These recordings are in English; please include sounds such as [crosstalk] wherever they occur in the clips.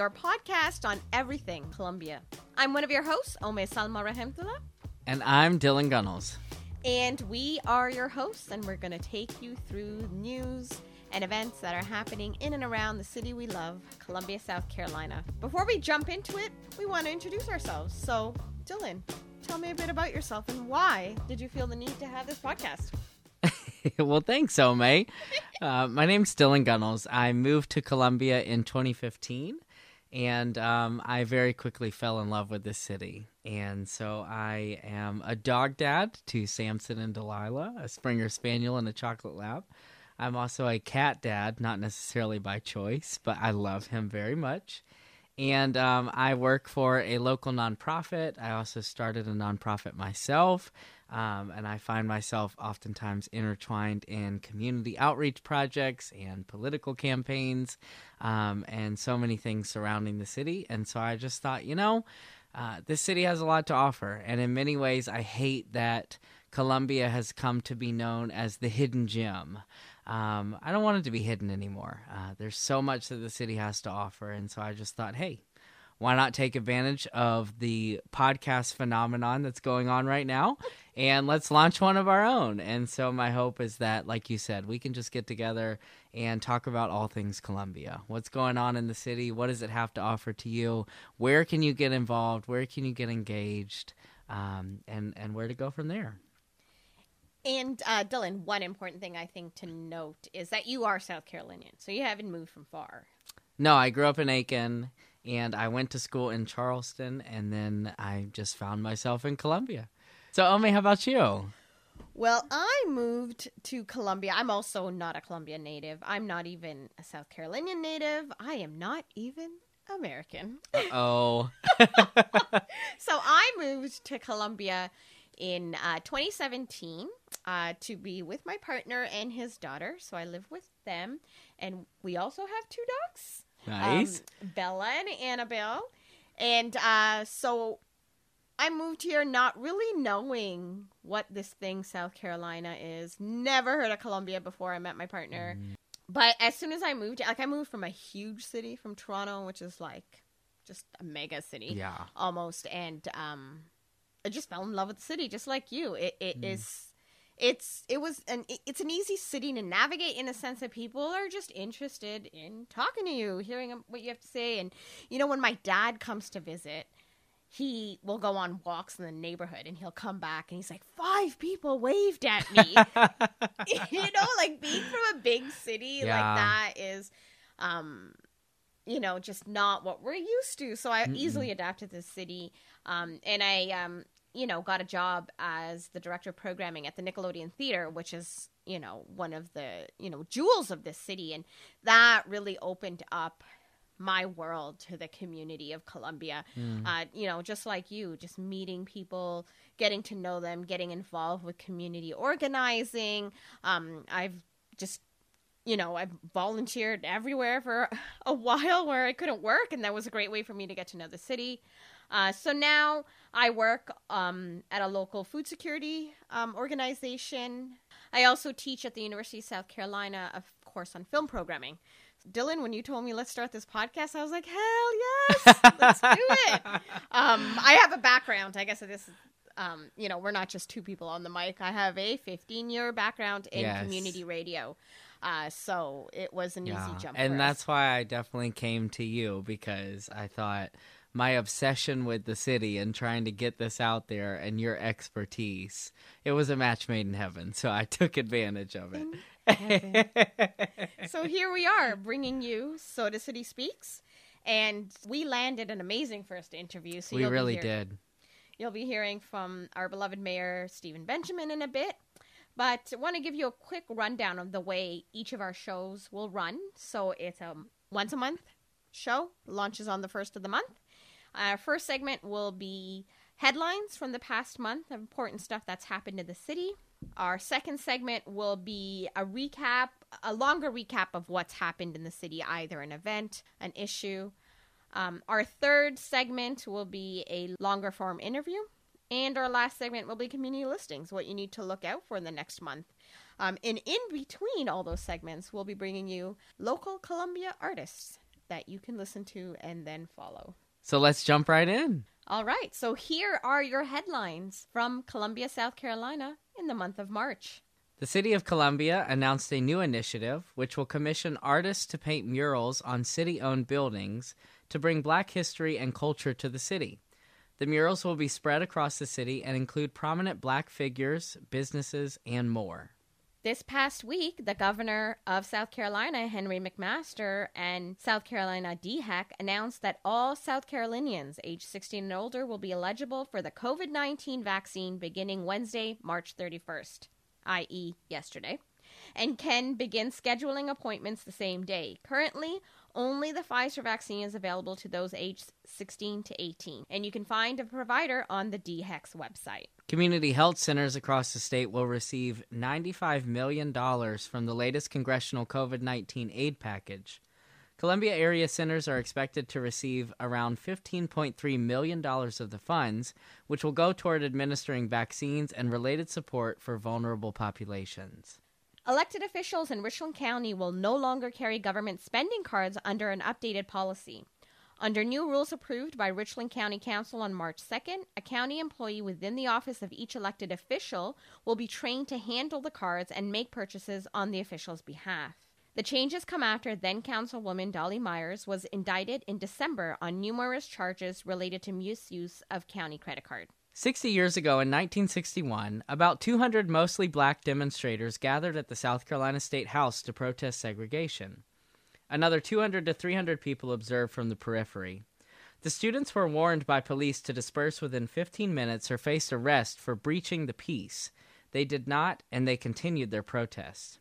your podcast on everything Columbia. I'm one of your hosts, Ome Salma Rahimtullah, And I'm Dylan Gunnels. and we are your hosts, and we're going to take you through news and events that are happening in and around the city we love, Columbia, South Carolina. Before we jump into it, we want to introduce ourselves. So, Dylan, tell me a bit about yourself and why did you feel the need to have this podcast? [laughs] well, thanks, Ome. [laughs] Uh, my name's Dylan Gunnels. I moved to Columbia in 2015, and um, I very quickly fell in love with this city. And so I am a dog dad to Samson and Delilah, a Springer Spaniel and a Chocolate Lab. I'm also a cat dad, not necessarily by choice, but I love him very much. And um, I work for a local nonprofit. I also started a nonprofit myself. Um, and I find myself oftentimes intertwined in community outreach projects and political campaigns um, and so many things surrounding the city. And so I just thought, you know, uh, this city has a lot to offer. And in many ways, I hate that Columbia has come to be known as the hidden gem. Um, I don't want it to be hidden anymore. Uh, there's so much that the city has to offer. And so I just thought, hey, why not take advantage of the podcast phenomenon that's going on right now? And let's launch one of our own. And so my hope is that like you said we can just get together and talk about all things columbia. What's going on in the city? What does it have to offer to you? Where can you get involved? Where can you get engaged? Um, and and where to go from there? And uh, Dylan, one important thing I think to note is that you are South Carolinian, so you haven't moved from far. no i grew up in aiken and i went to school in charleston and then i just found myself in columbia so omi how about you Well, I moved to Columbia. I'm also not a Columbia native. I'm not even a South Carolinian native. I am not even American. oh [laughs] [laughs] So I moved to Columbia in uh, 2017 uh, to be with my partner and his daughter. So I live with them, and we also have two dogs. Nice um, Bella and Annabelle. And uh, so I moved here not really knowing what this thing South Carolina is. Never heard of Columbia before I met my partner. But as soon as I moved, like I moved from a huge city from Toronto, which is like just a mega city yeah almost and um i just fell in love with the city just like you it, it is it's it was an it's an easy city to navigate in the sense that people are just interested in talking to you hearing what you have to say. And you know when my dad comes to visit he will go on walks in the neighborhood and he'll come back and he's like five people waved at me. [laughs] [laughs] You know like being from a big city Yeah. like that is um you know just not what we're used to. So i easily adapted to the city. Um and i um you know got a job as the director of programming at the nickelodeon theater which is you know one of the you know jewels of this city and that really opened up my world to the community of Columbia. Uh, you know, just like you, just meeting people, getting to know them, getting involved with community organizing. Um, I've just, you know, I've volunteered everywhere for [laughs] a while where I couldn't work, and that was a great way for me to get to know the city. Uh, so now I work um, at a local food security um, organization. I also teach at the University of South Carolina, of course, on film programming. Dylan, when you told me let's start this podcast, I was like, hell yes, let's do it. [laughs] Um, I have a background. I guess this is, um, you know, we're not just two people on the mic. I have a 15 year background in Yes. community radio. Uh, so it was an yeah. easy jump. and that's us. why i definitely came to you because i thought my obsession with the city and trying to get this out there and your expertise it was a match made in heaven so i took advantage of it [laughs] so here we are bringing you Soda City Speaks. And we landed an amazing first interview. So we really did You'll be hearing from our beloved mayor, Stephen Benjamin, in a bit. But I want to give you a quick rundown of the way each of our shows will run. So it's a once a month show, launches on the first of the month. Our first segment will be headlines from the past month, of important stuff that's happened in the city. Our second segment will be a recap, a longer recap of what's happened in the city, either an event, an issue, um, our third segment will be a longer form interview. And our last segment will be community listings, what you need to look out for in the next month. Um, and in between all those segments, we'll be bringing you local Columbia artists. that you can listen to and then follow. So let's jump right in. All right, so here are your headlines from Columbia, South Carolina in the month of March. The City of Columbia announced a new initiative which will commission artists to paint murals on city owned buildings to bring black history and culture to the city. The murals will be spread across the city and include prominent black figures, businesses, and more. This past week, the governor of South Carolina, Henry McMaster, and South Carolina DHEC announced that all South Carolinians aged 16 and older will be eligible for the COVID 19 vaccine beginning Wednesday, March 31st, i.e., yesterday, and can begin scheduling appointments the same day. Currently, only the Pfizer vaccine is available to those aged 16 to 18, and you can find a provider on the DHEC's website. Community health centers across the state will receive $95 million from the latest congressional COVID 19 aid package. Columbia area centers are expected to receive around $15.3 million of the funds, which will go toward administering vaccines and related support for vulnerable populations. Elected officials in Richland County will no longer carry government spending cards under an updated policy. Under new rules approved by Richland County Council on March 2nd, a county employee within the office of each elected official will be trained to handle the cards and make purchases on the official's behalf. The changes come after then Councilwoman Dalhi Myers was indicted in December on numerous charges related to misuse of county credit card. 60 years ago in 1961, about 200 mostly black demonstrators gathered at the South Carolina State House to protest segregation. Another 200 to 300 people observed from the periphery. The students were warned by police to disperse within 15 minutes or face arrest for breaching the peace. They did not, and they continued their protest.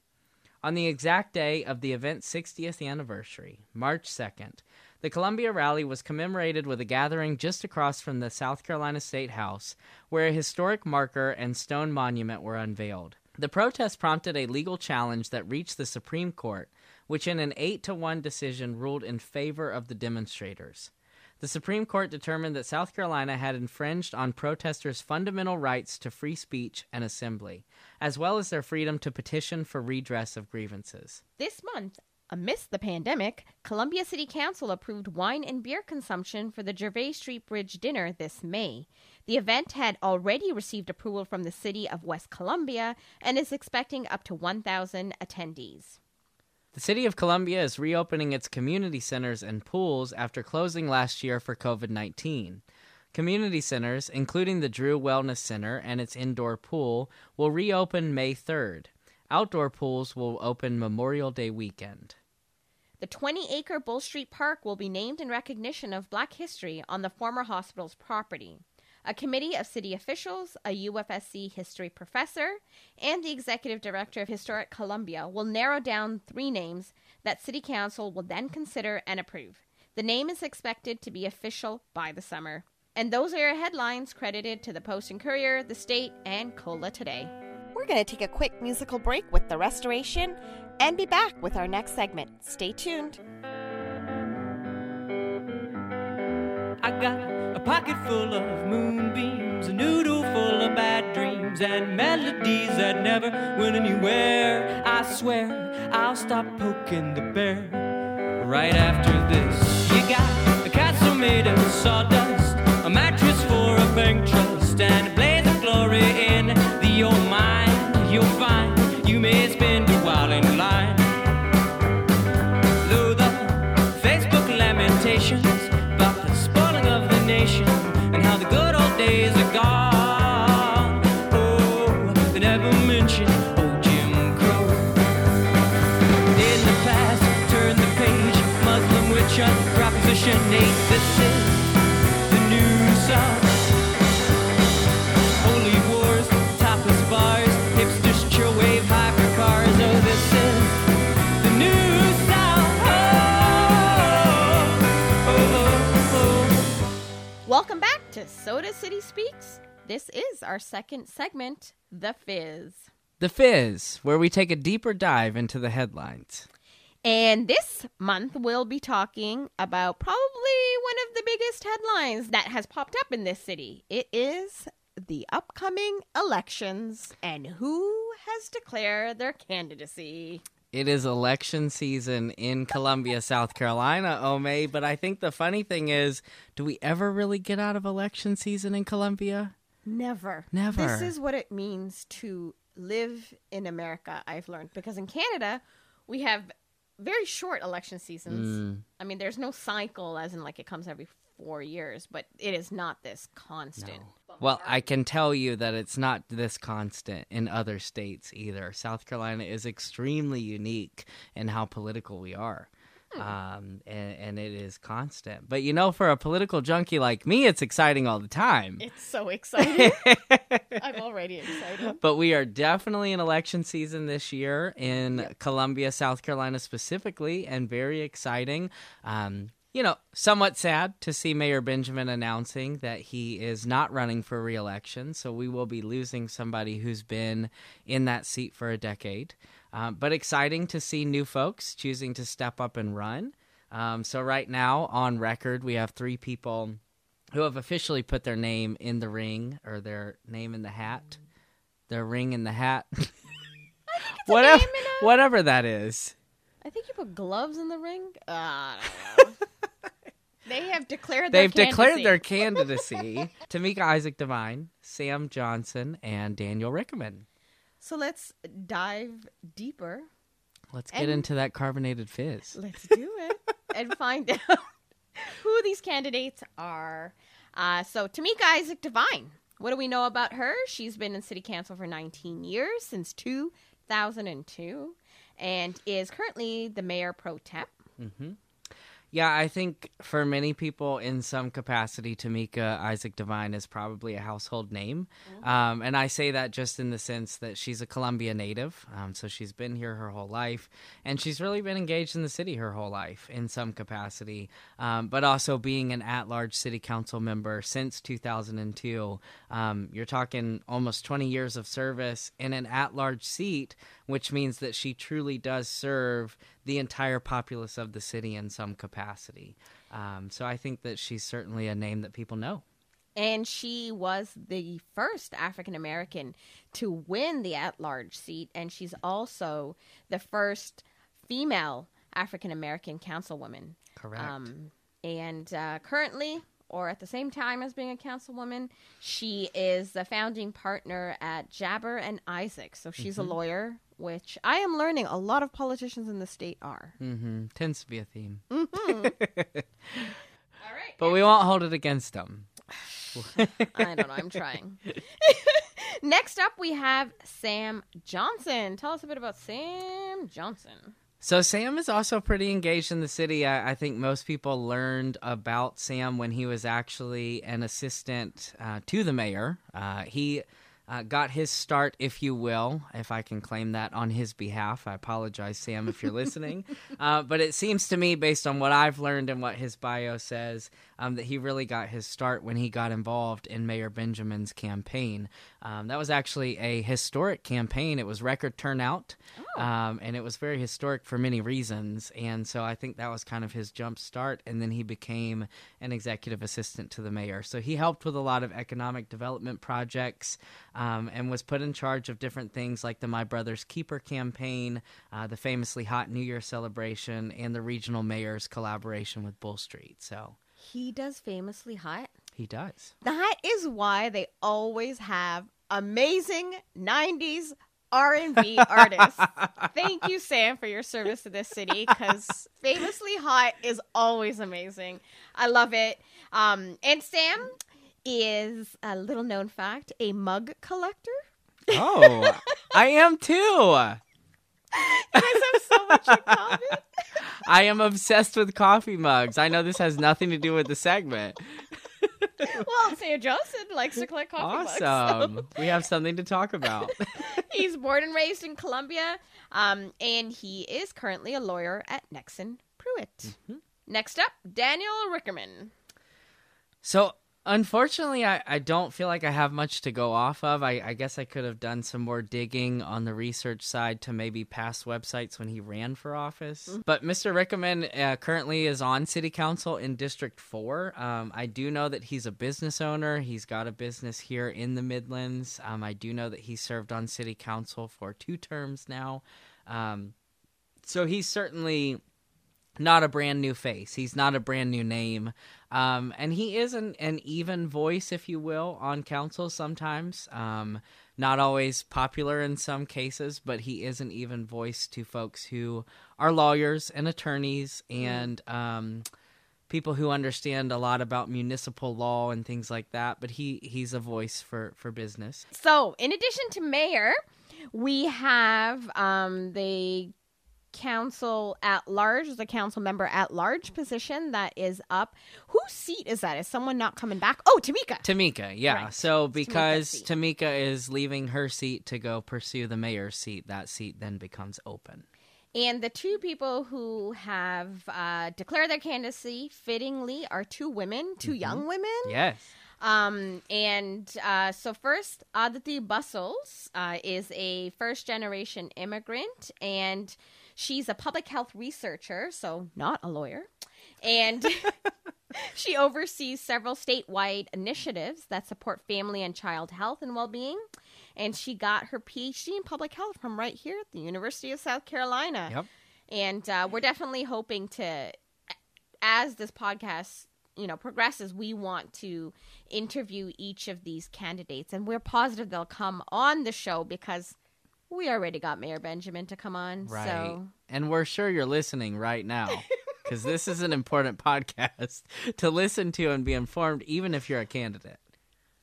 On the exact day of the event's 60th anniversary, March 2nd, the Columbia rally was commemorated with a gathering just across from the South Carolina State House, where a historic marker and stone monument were unveiled. The protest prompted a legal challenge that reached the Supreme Court, which in an 8 to 1 decision ruled in favor of the demonstrators. The Supreme Court determined that South Carolina had infringed on protesters' fundamental rights to free speech and assembly, as well as their freedom to petition for redress of grievances. This month, Amidst the pandemic, Columbia City Council approved wine and beer consumption for the Gervais Street Bridge dinner this May. The event had already received approval from the city of West Columbia and is expecting up to 1,000 attendees. The City of Columbia is reopening its community centers and pools after closing last year for COVID 19. Community centers, including the Drew Wellness Center and its indoor pool, will reopen May 3rd. Outdoor pools will open Memorial Day weekend. The 20 acre Bull Street Park will be named in recognition of black history on the former hospital's property. A committee of city officials, a UofSC history professor, and the executive director of Historic Columbia will narrow down three names that City Council will then consider and approve. The name is expected to be official by the summer. And those are your headlines credited to the Post and Courier, the State, and Cola Today. We're going to take a quick musical break with the restoration and be back with our next segment. Stay tuned. I got a pocket full of moonbeams, a noodle full of bad dreams, and melodies that never went anywhere. I swear I'll stop poking the bear right after this. You got a castle made of sawdust, a mattress for a bank trust, and a blaze of glory in the old Soda City Speaks. This is our second segment, The Fizz. The Fizz, where we take a deeper dive into the headlines. And this month, we'll be talking about probably one of the biggest headlines that has popped up in this city. It is the upcoming elections and who has declared their candidacy. It is election season in Columbia, South Carolina, Ome. But I think the funny thing is, do we ever really get out of election season in Columbia? Never. Never. This is what it means to live in America, I've learned. Because in Canada, we have very short election seasons. Mm. I mean, there's no cycle, as in like it comes every four years, but it is not this constant. Well, I can tell you that it's not this constant in other states either. South Carolina is extremely unique in how political we are. Um, and, and it is constant. But you know, for a political junkie like me, it's exciting all the time. It's so exciting. [laughs] I'm already excited. But we are definitely in election season this year in Columbia, South Carolina specifically, and very exciting. Um, you know, somewhat sad to see Mayor Benjamin announcing that he is not running for reelection. So we will be losing somebody who's been in that seat for a decade. Um, but exciting to see new folks choosing to step up and run. Um, so right now, on record, we have three people who have officially put their name in the ring or their name in the hat, their ring in the hat, [laughs] whatever, name in a- whatever that is. I think you put gloves in the ring. Uh, I don't know. [laughs] they have declared their They've declared candidacy. their candidacy. [laughs] Tameika Isaac Devine, Sam Johnson, and Daniel Rickenmann. So let's dive deeper. Let's get And- into that carbonated fizz. Let's do it and find [laughs] out who these candidates are. Uh, so, Tameika Isaac Devine. What do we know about her? She's been in city council for 19 years, since 2002, and is currently the mayor pro tem. Yeah, I think for many people in some capacity, Tameika Isaac Devine is probably a household name. Um, and I say that just in the sense that she's a Columbia native. Um, so she's been here her whole life. And she's really been engaged in the city her whole life in some capacity. Um, but also being an at large city council member since 2002. Um, you're talking almost 20 years of service in an at large seat, which means that she truly does serve the entire populace of the city in some capacity. Um, so I think that she's certainly a name that people know. And she was the first African American to win the at large seat. And she's also the first female African American councilwoman. Correct. Um, and uh, currently, or at the same time as being a councilwoman, she is the founding partner at Jabber and Isaac. So she's a lawyer, which I am learning a lot of politicians in the state are. Mm hmm Tends to be a theme. [laughs] All right. But we won't hold it against them. [sighs] I don't know. I'm trying. [laughs] Next up, we have Sam Johnson. Tell us a bit about Sam Johnson. So Sam is also pretty engaged in the city. I, I think most people learned about Sam when he was actually an assistant uh, to the mayor. Uh, he uh, got his start, if you will, if I can claim that on his behalf. I apologize, Sam, if you're listening. [laughs] Uh, but it seems to me, based on what I've learned and what his bio says, um, that he really got his start when he got involved in Mayor Benjamin's campaign. Um, that was actually a historic campaign. It was record turnout, um, and it was very historic for many reasons. And so I think that was kind of his jump start. And then he became an executive assistant to the mayor. So he helped with a lot of economic development projects um, and was put in charge of different things like the My Brother's Keeper campaign, uh, the famously hot New Year celebration, and the regional mayor's collaboration with Bull Street. So He does famously hot. He does. That is why they always have amazing 90s R&B [laughs] artists. Thank you Sam for your service to this city cuz Famously Hot is always amazing. I love it. Um and Sam is a little known fact, a mug collector. Oh, I am too. [laughs] You guys have so much in common. [laughs] I am obsessed with coffee mugs. I know this has nothing to do with the segment. [laughs] Well, Sam Johnson likes to collect coffee so- Awesome. [laughs] We have something to talk about. [laughs] He's born and raised in Columbia, um, and he is currently a lawyer at Nexsen Pruet. Mm-hmm. Next up, Daniel Rickenmann. So, unfortunately, I, I don't feel like I have much to go off of. I, I guess I could have done some more digging on the research side to maybe past websites when he ran for office. But Mr. Rickenmann uh, currently is on city council in District 4. Um, I do know that he's a business owner. He's got a business here in the Midlands. Um, I do know that he served on city council for two terms now. Um, so he's certainly not a brand new face. He's not a brand new name. Um, and he is an, an even voice, if you will, on council sometimes. Um, not always popular in some cases, but he is an even voice to folks who are lawyers and attorneys and um, people who understand a lot about municipal law and things like that. But he, he's a voice for, for business. So, in addition to mayor, we have um, the council at large, the council member at large position that is up. Whose seat is that? Is someone not coming back? Oh, Tameika. Tameika, yeah. Right. So because. Tameika is leaving her seat to go pursue the mayor's seat, that seat then becomes open. And the two people who have uh, declared their candidacy fittingly are two women, 2 young women. Yes. Um, and uh, so first, Aditi Bussells uh, is a first generation immigrant, and she's a public health researcher, so not a lawyer. [laughs] And [laughs] she oversees several statewide initiatives that support family and child health and well being. And she got her PhD in public health from right here at the University of South Carolina. Yep. And uh, we're definitely hoping to, as this podcast, you know, progresses, we want to interview each of these candidates, and we're positive they'll come on the show because we already got Mayor Benjamin to come on. Right. So And we're sure you're listening right now [laughs] because this is an important podcast to listen to and be informed, even if you're a candidate.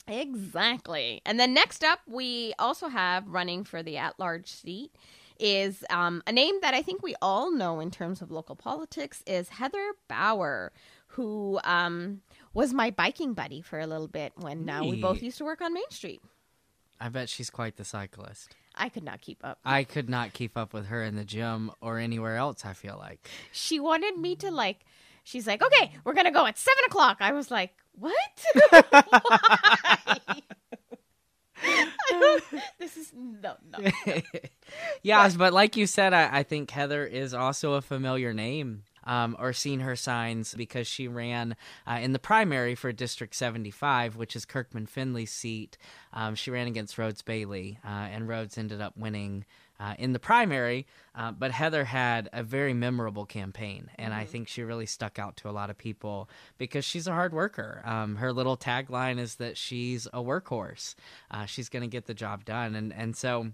Exactly. And then next up, we also have running for the at large seat is um, a name that I think we all know in terms of local politics is Heather Bauer, who um, was my biking buddy for a little bit when uh, we both used to work on Main Street. I bet she's quite the cyclist. I could not keep up. I could not keep up with her in the gym or anywhere else, I feel like. She wanted me to like, she's like, okay, we're going to go at seven o'clock. I was like, what? [laughs] [laughs] This is no, no. yes, [laughs] but like you said, I, I think Heather is also a familiar name. Um, or seen her signs because she ran uh, in the primary for District 75, which is Kirkman Finlay's seat. Um, she ran against Rhodes Bailey, uh, and Rhodes ended up winning uh, in the primary. Uh, but Heather had a very memorable campaign, and I think she really stuck out to a lot of people because she's a hard worker. Um, her little tagline is that she's a workhorse. Uh, she's going to get the job done, and and so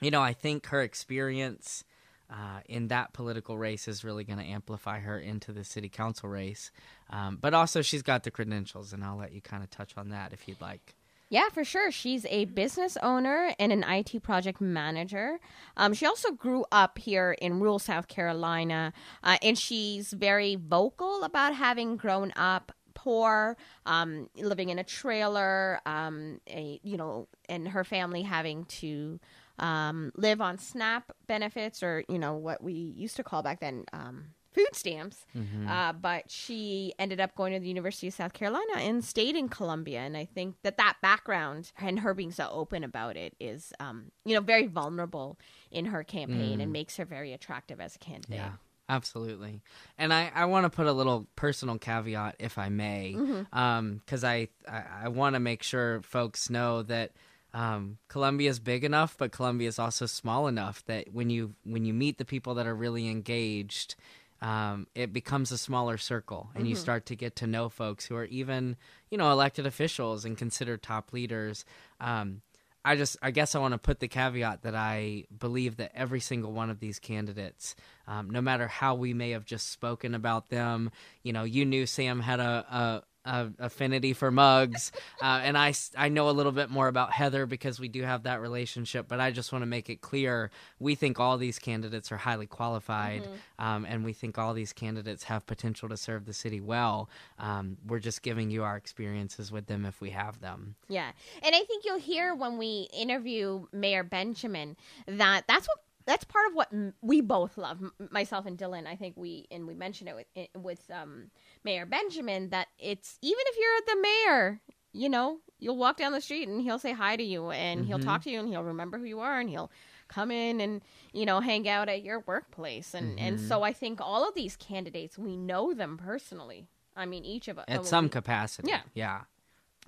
you know, I think her experience uh, in that political race is really going to amplify her into the city council race. Um, but also, she's got the credentials, and I'll let you kind of touch on that if you'd like. Yeah, for sure. She's a business owner and an IT project manager. Um, she also grew up here in rural South Carolina, uh, and she's very vocal about having grown up poor, um, living in a trailer, um, a, you know, and her family having to um, live on SNAP benefits or, you know, what we used to call back then um, food stamps. Uh, but she ended up going to the University of South Carolina and stayed in Columbia. And I think that that background and her being so open about it is, um, you know, very vulnerable in her campaign and makes her very attractive as a candidate. Yeah, absolutely. And I, I want to put a little personal caveat, if I may, because I, I, I want to make sure folks know that um, Columbia is big enough, but Columbia is also small enough that when you when you meet the people that are really engaged, um, it becomes a smaller circle, and you start to get to know folks who are even you know elected officials and considered top leaders. Um, I just, I guess I want to put the caveat that I believe that every single one of these candidates, um, no matter how we may have just spoken about them, you know, you knew Sam had a, a, a affinity for mugs, uh, and I know a little bit more about Heather because we do have that relationship. But I just want to make it clear we think all these candidates are highly qualified, um, and we think all these candidates have potential to serve the city well. Um, we're just giving you our experiences with them if we have them. Yeah. And I think you'll hear when we interview Mayor Benjamin that that's what that's part of what m- we both love M- myself and Dylan I think we and we mentioned it with with um, Mayor Benjamin that it's even if you're the mayor you know you'll walk down the street and he'll say hi to you and he'll mm-hmm. talk to you and he'll remember who you are and he'll come in and you know hang out at your workplace and and so mm-hmm. I think all of these candidates we know them personally I mean each of us At uh, some capacity. Yeah. Yeah.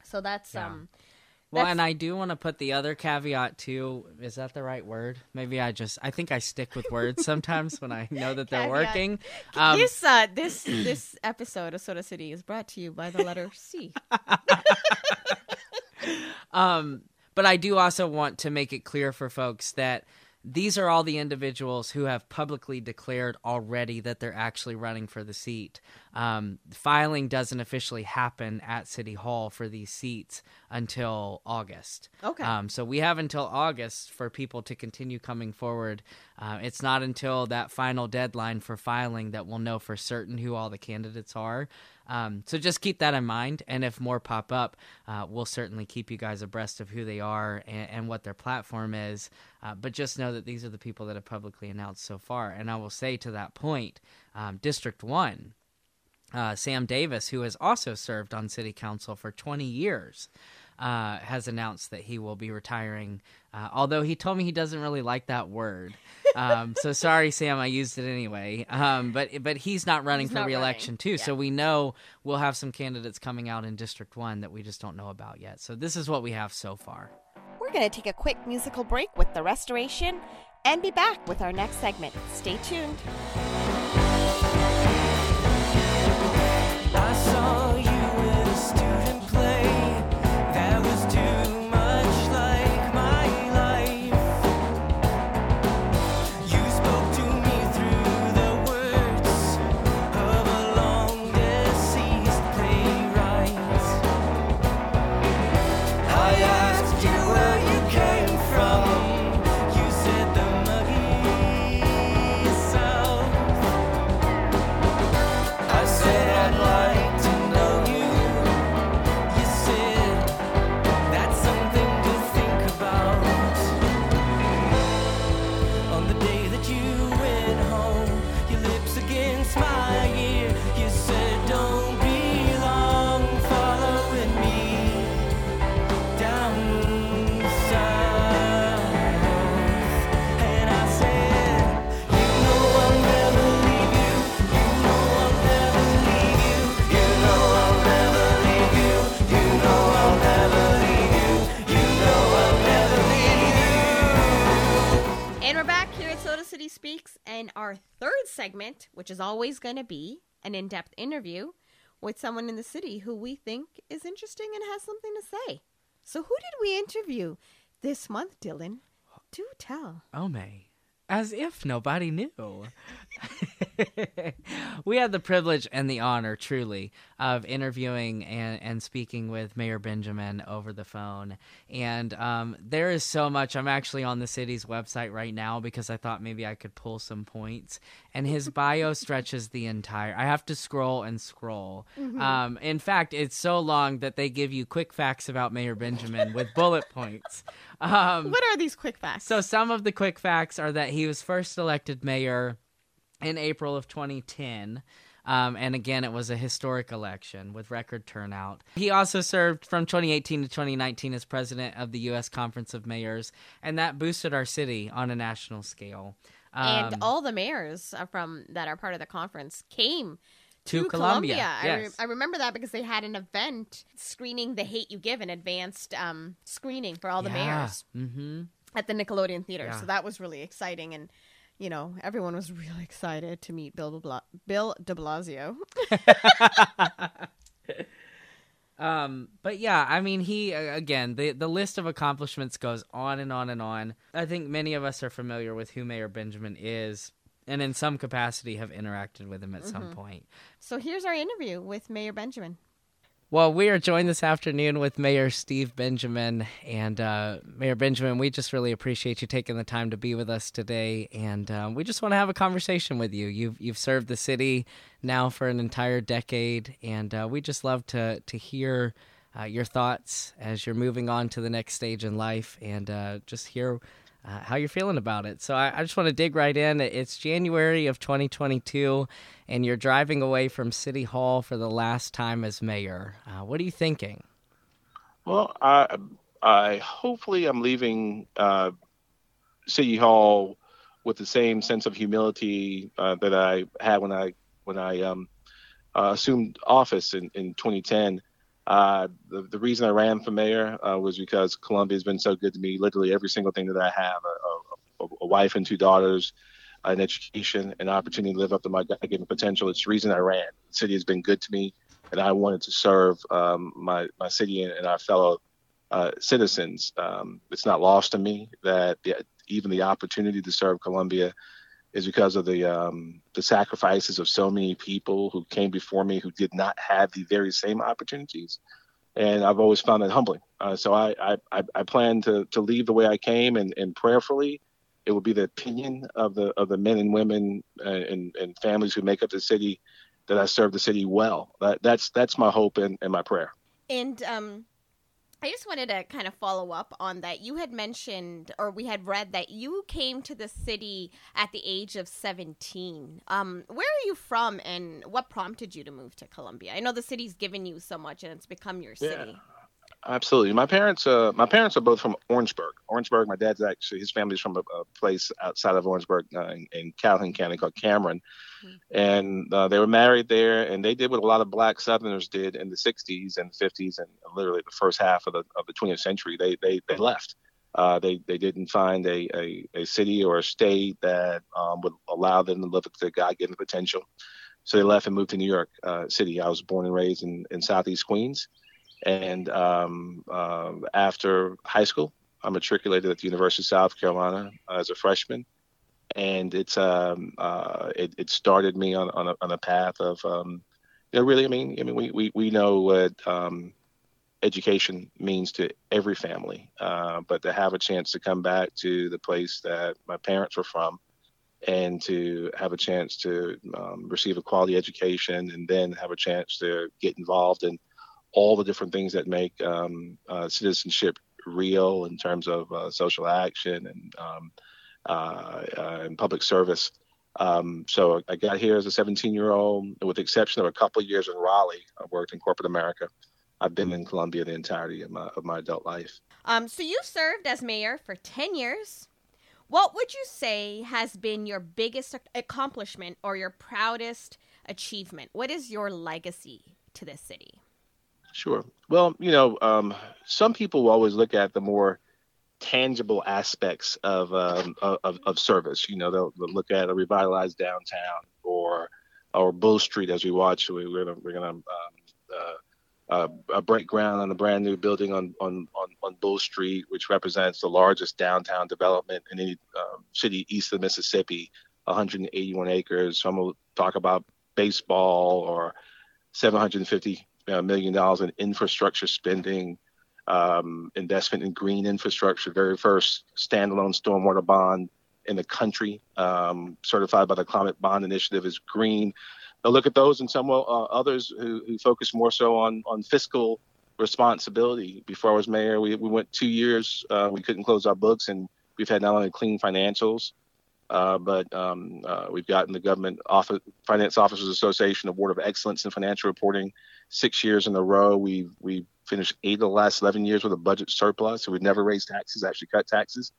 so that's Yeah. um Well, That's- and I do want to put the other caveat too. Is that the right word? Maybe I just I think I stick with words [laughs] sometimes when I know that they're Caveat. working. Um, this uh, this this episode of Soda City is brought to you by the letter C. [laughs] Um, but I do also want to make it clear for folks that these are all the individuals who have publicly declared already that they're actually running for the seat. Um, filing doesn't officially happen at City Hall for these seats until August. Okay. Um, so we have until August for people to continue coming forward. Uh, it's not until that final deadline for filing that we'll know for certain who all the candidates are. Um, so just keep that in mind, and if more pop up, uh, we'll certainly keep you guys abreast of who they are and, and what their platform is. Uh, but just know that these are the people that have publicly announced so far. And I will say to that point, um, District One, uh, Sam Davis, who has also served on City Council for 20 years, uh, has announced that he will be retiring. Uh, although he told me he doesn't really like that word, um, so [laughs] sorry, Sam, I used it anyway. Um, but but he's not running He's for not reelection running. too, so we know we'll have some candidates coming out in District One that we just don't know about yet. So this is what we have so far. We're going to take a quick musical break with the restoration and be back with our next segment. Stay tuned. I saw you segment, which is always going to be an in depth interview with someone in the city who we think is interesting and has something to say. So, who did we interview this month, Dylan? Do tell. Oh, May. As if nobody knew. [laughs] we had the privilege and the honor, truly, of interviewing and, and speaking with Mayor Benjamin over the phone. And um, there is so much. I'm actually on the city's website right now because I thought maybe I could pull some points. And his [laughs] bio stretches the entire. I have to scroll and scroll. Um, in fact, it's so long that they give you quick facts about Mayor Benjamin with bullet points. [laughs] Um, What are these quick facts? so some of the quick facts are that he was first elected mayor in April of 2010. Um, and again, it was a historic election with record turnout. He also served from 2018 to 2019 as president of the U.S. Conference of Mayors, and that boosted our city on a national scale. and Um, all the mayors from that are part of the conference came To Columbia, I, re- yes. I remember that because they had an event screening "The Hate You Give," an advanced um, screening for all the mayors hmm at the Nickelodeon Theater. Yeah. So that was really exciting, and you know everyone was [laughs] really excited to meet Bill Bla- Bill De Blasio. [laughs] Um, but yeah, I mean, he again, the the list of accomplishments goes on and on and on. I think many of us are familiar with who Mayor Benjamin is, and in some capacity have interacted with him at some point. So here's our interview with Mayor Benjamin. Well, we are joined this afternoon with Mayor Steve Benjamin. And uh, Mayor Benjamin, we just really appreciate you taking the time to be with us today. And um, we just want to have a conversation with you. You've, you've served the city now for an entire decade. And uh, we just love to, to hear uh, your thoughts as you're moving on to the next stage in life and uh, just hear uh, how you're feeling about it. So I, I just want to dig right in. It's January of 2022, and you're driving away from City Hall for the last time as mayor. Uh, what are you thinking? Well, I, I hopefully I'm leaving uh, City Hall with the same sense of humility uh, that I had when I when I um, uh, assumed office in, in 2010. Uh, the, the reason I ran for mayor uh, was because Columbia has been so good to me. Literally every single thing that I have a, a, a wife and two daughters, an education, an opportunity to live up to my God-given potential. It's the reason I ran. The city has been good to me, and I wanted to serve um, my, my city and, and our fellow uh, citizens. Um, it's not lost to me that the, even the opportunity to serve Columbia is because of the um, the sacrifices of so many people who came before me who did not have the very same opportunities, and I've always found that humbling. Uh, so I, I I plan to to leave the way I came, and, and prayerfully, it will be the opinion of the of the men and women uh, and, and families who make up the city that I serve the city well. That, that's that's my hope and, and my prayer. And um, I just wanted to kind of follow up on that. You had mentioned, or we had read that you came to the city at the age of 17. Um, where are you from and what prompted you to move to Columbia? I know the city's given you so much and it's become your city. Yeah. Absolutely. My parents, uh, my parents are both from Orangeburg. Orangeburg. My dad's actually his family's from a, a place outside of Orangeburg uh, in, in, Calhoun County called Cameron, mm-hmm. and uh, they were married there. And they did what a lot of Black Southerners did in the '60s and '50s, and literally the first half of the of the 20th century. They they they left. Uh, they they didn't find a, a, a city or a state that um, would allow them to live their God-given potential. So they left and moved to New York uh, City. I was born and raised in, in Southeast Queens. And um, uh, after high school, I matriculated at the University of South Carolina as a freshman, and it's um, uh, it, it, started me on on a, on a path of um, you know really I mean I mean we we, we know what um, education means to every family, uh, but to have a chance to come back to the place that my parents were from and to have a chance to um, receive a quality education and then have a chance to get involved in all the different things that make um, uh, citizenship real in terms of uh, social action and um, uh, uh and public service. Um, so I got here as a 17 year old, with the exception of a couple of years in Raleigh. I worked in corporate America. I've been in Columbia the entirety of my, of my adult life. Um, so you served as mayor for 10 years. What would you say has been your biggest accomplishment or your proudest achievement? What is your legacy to this city? Sure. Well, you know, um, some people will always look at the more tangible aspects of um, of, of service. You know, they'll, they'll, look at a revitalized downtown or or Bull Street as we watch. We, are gonna we're gonna um, uh, uh, break ground on a brand new building on, on on on Bull Street, which represents the largest downtown development in any um, city east of Mississippi, 181 acres. Some will talk about baseball or 750 uh, million dollars in infrastructure spending, um, investment in green infrastructure, very first standalone stormwater bond in the country, um, certified by the Climate Bond Initiative is green. Now look at those and some uh, others who, who focus more so on on fiscal responsibility. Before I was mayor, we, we went two years, uh, we couldn't close our books, and we've had not only clean financials, uh, but um, uh, we've gotten the Government Office, Finance Officers Association Award of Excellence in Financial Reporting six years in a row. We've we finished eight of the last 11 years with a budget surplus. So we've never raised taxes, actually cut taxes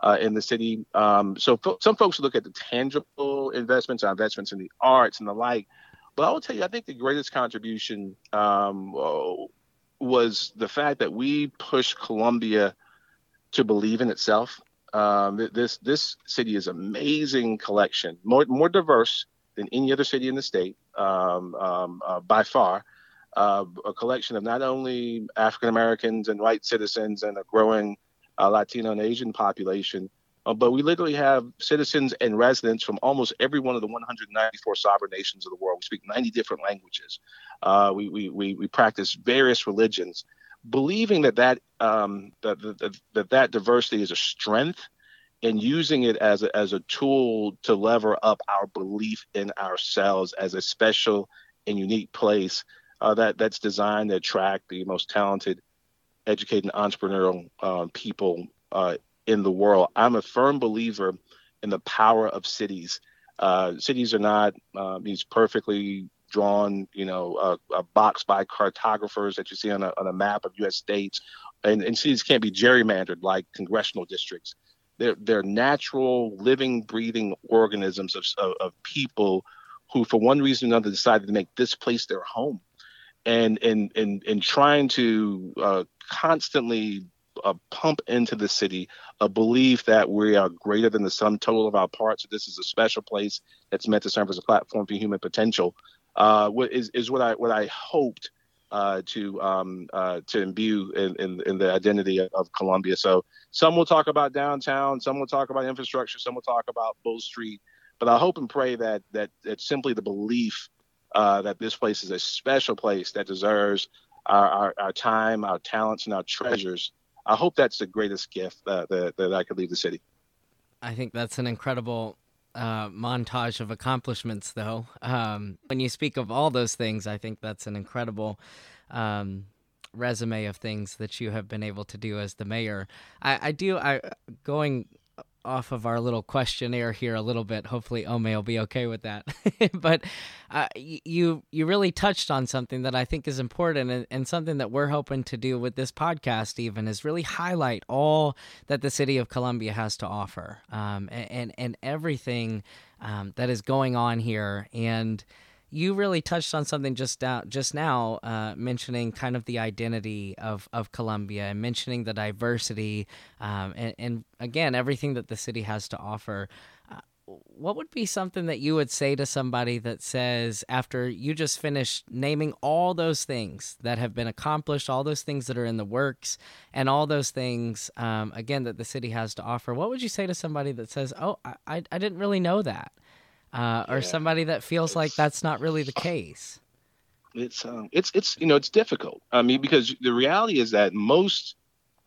uh, in the city. Um, so fo- some folks look at the tangible investments, our investments in the arts and the like. But I will tell you, I think the greatest contribution um, was the fact that we pushed Columbia to believe in itself. Um, this this city is amazing collection, more more diverse than any other city in the state um, um, uh, by far uh, a collection of not only African Americans and white citizens and a growing uh, Latino and Asian population, uh, but we literally have citizens and residents from almost every one of the 194 sovereign nations of the world. We speak 90 different languages. Uh, we, we, we, we, practice various religions, believing that that, um, that, that, that, that diversity is a strength and using it as a, as a tool to lever up our belief in ourselves as a special and unique place uh, that that's designed to attract the most talented, educated, entrepreneurial uh, people in the world. I'm a firm believer in the power of cities. Uh, cities are not uh, these perfectly drawn, you know, uh, box by cartographers that you see on a, on a map of U.S. states, and, and cities can't be gerrymandered like congressional districts. They're, they're natural, living, breathing organisms of, of, of people who, for one reason or another, decided to make this place their home and and and and trying to uh, constantly uh, pump into the city a belief that we are greater than the sum total of our parts. That this is a special place that's meant to serve as a platform for human potential. Uh, is, is what I what I hoped uh, to um, uh, to imbue in, in, in, the identity of, Columbia. So some will talk about downtown, some will talk about infrastructure, some will talk about Bull Street. But I hope and pray that that it's simply the belief uh, that this place is a special place that deserves our, our, our time, our talents, and our treasures I hope that's the greatest gift that, that, that I could leave the city. I think that's an incredible uh, montage of accomplishments, though. Um, when you speak of all those things, I think that's an incredible um, resume of things that you have been able to do as the mayor. I, I do. I going off of our little questionnaire here a little bit. Hopefully, Ome will be okay with that. [laughs] but uh, you you really touched on something that I think is important and, and, something that we're hoping to do with this podcast. Even is really highlight all that the city of Columbia has to offer, um, and, and, and everything um, that is going on here and you really touched on something just now, just now, uh, mentioning kind of the identity of, of Columbia and mentioning the diversity, um, and, and, again everything that the city has to offer. Uh, what would be something that you would say to somebody that says, after you just finished naming all those things that have been accomplished, all those things that are in the works, and all those things, um, again, that the city has to offer, what would you say to somebody that says, Oh, I, I didn't really know that? Uh, yeah. or somebody that feels like that's not really the case? It's um, it's it's you know it's difficult. I mean, because the reality is that most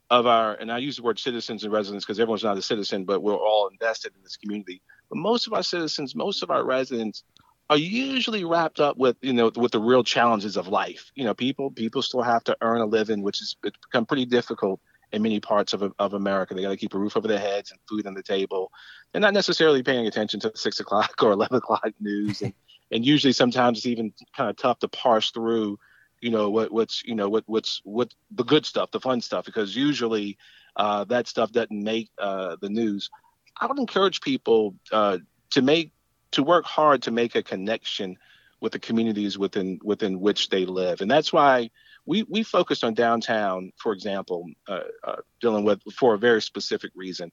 of our and I use the word citizens and residents because everyone's not a citizen, but we're all invested in this community. But most of our citizens, most of our residents are usually wrapped up with you know with the real challenges of life. You know, people people still have to earn a living, which has become pretty difficult in many parts of, of America. They got to keep a roof over their heads and food on the table. They're not necessarily paying attention to six o'clock [laughs] or 11 o'clock news. And, and usually sometimes it's even kind of tough to parse through, you know, what, what's, you know, what, what's, what the good stuff, the fun stuff, because usually uh, that stuff doesn't make uh, the news. I would encourage people uh, to make, to work hard to make a connection with the communities within within which they live, and that's why we we focused on downtown, for example, uh, uh, dealing with for a very specific reason.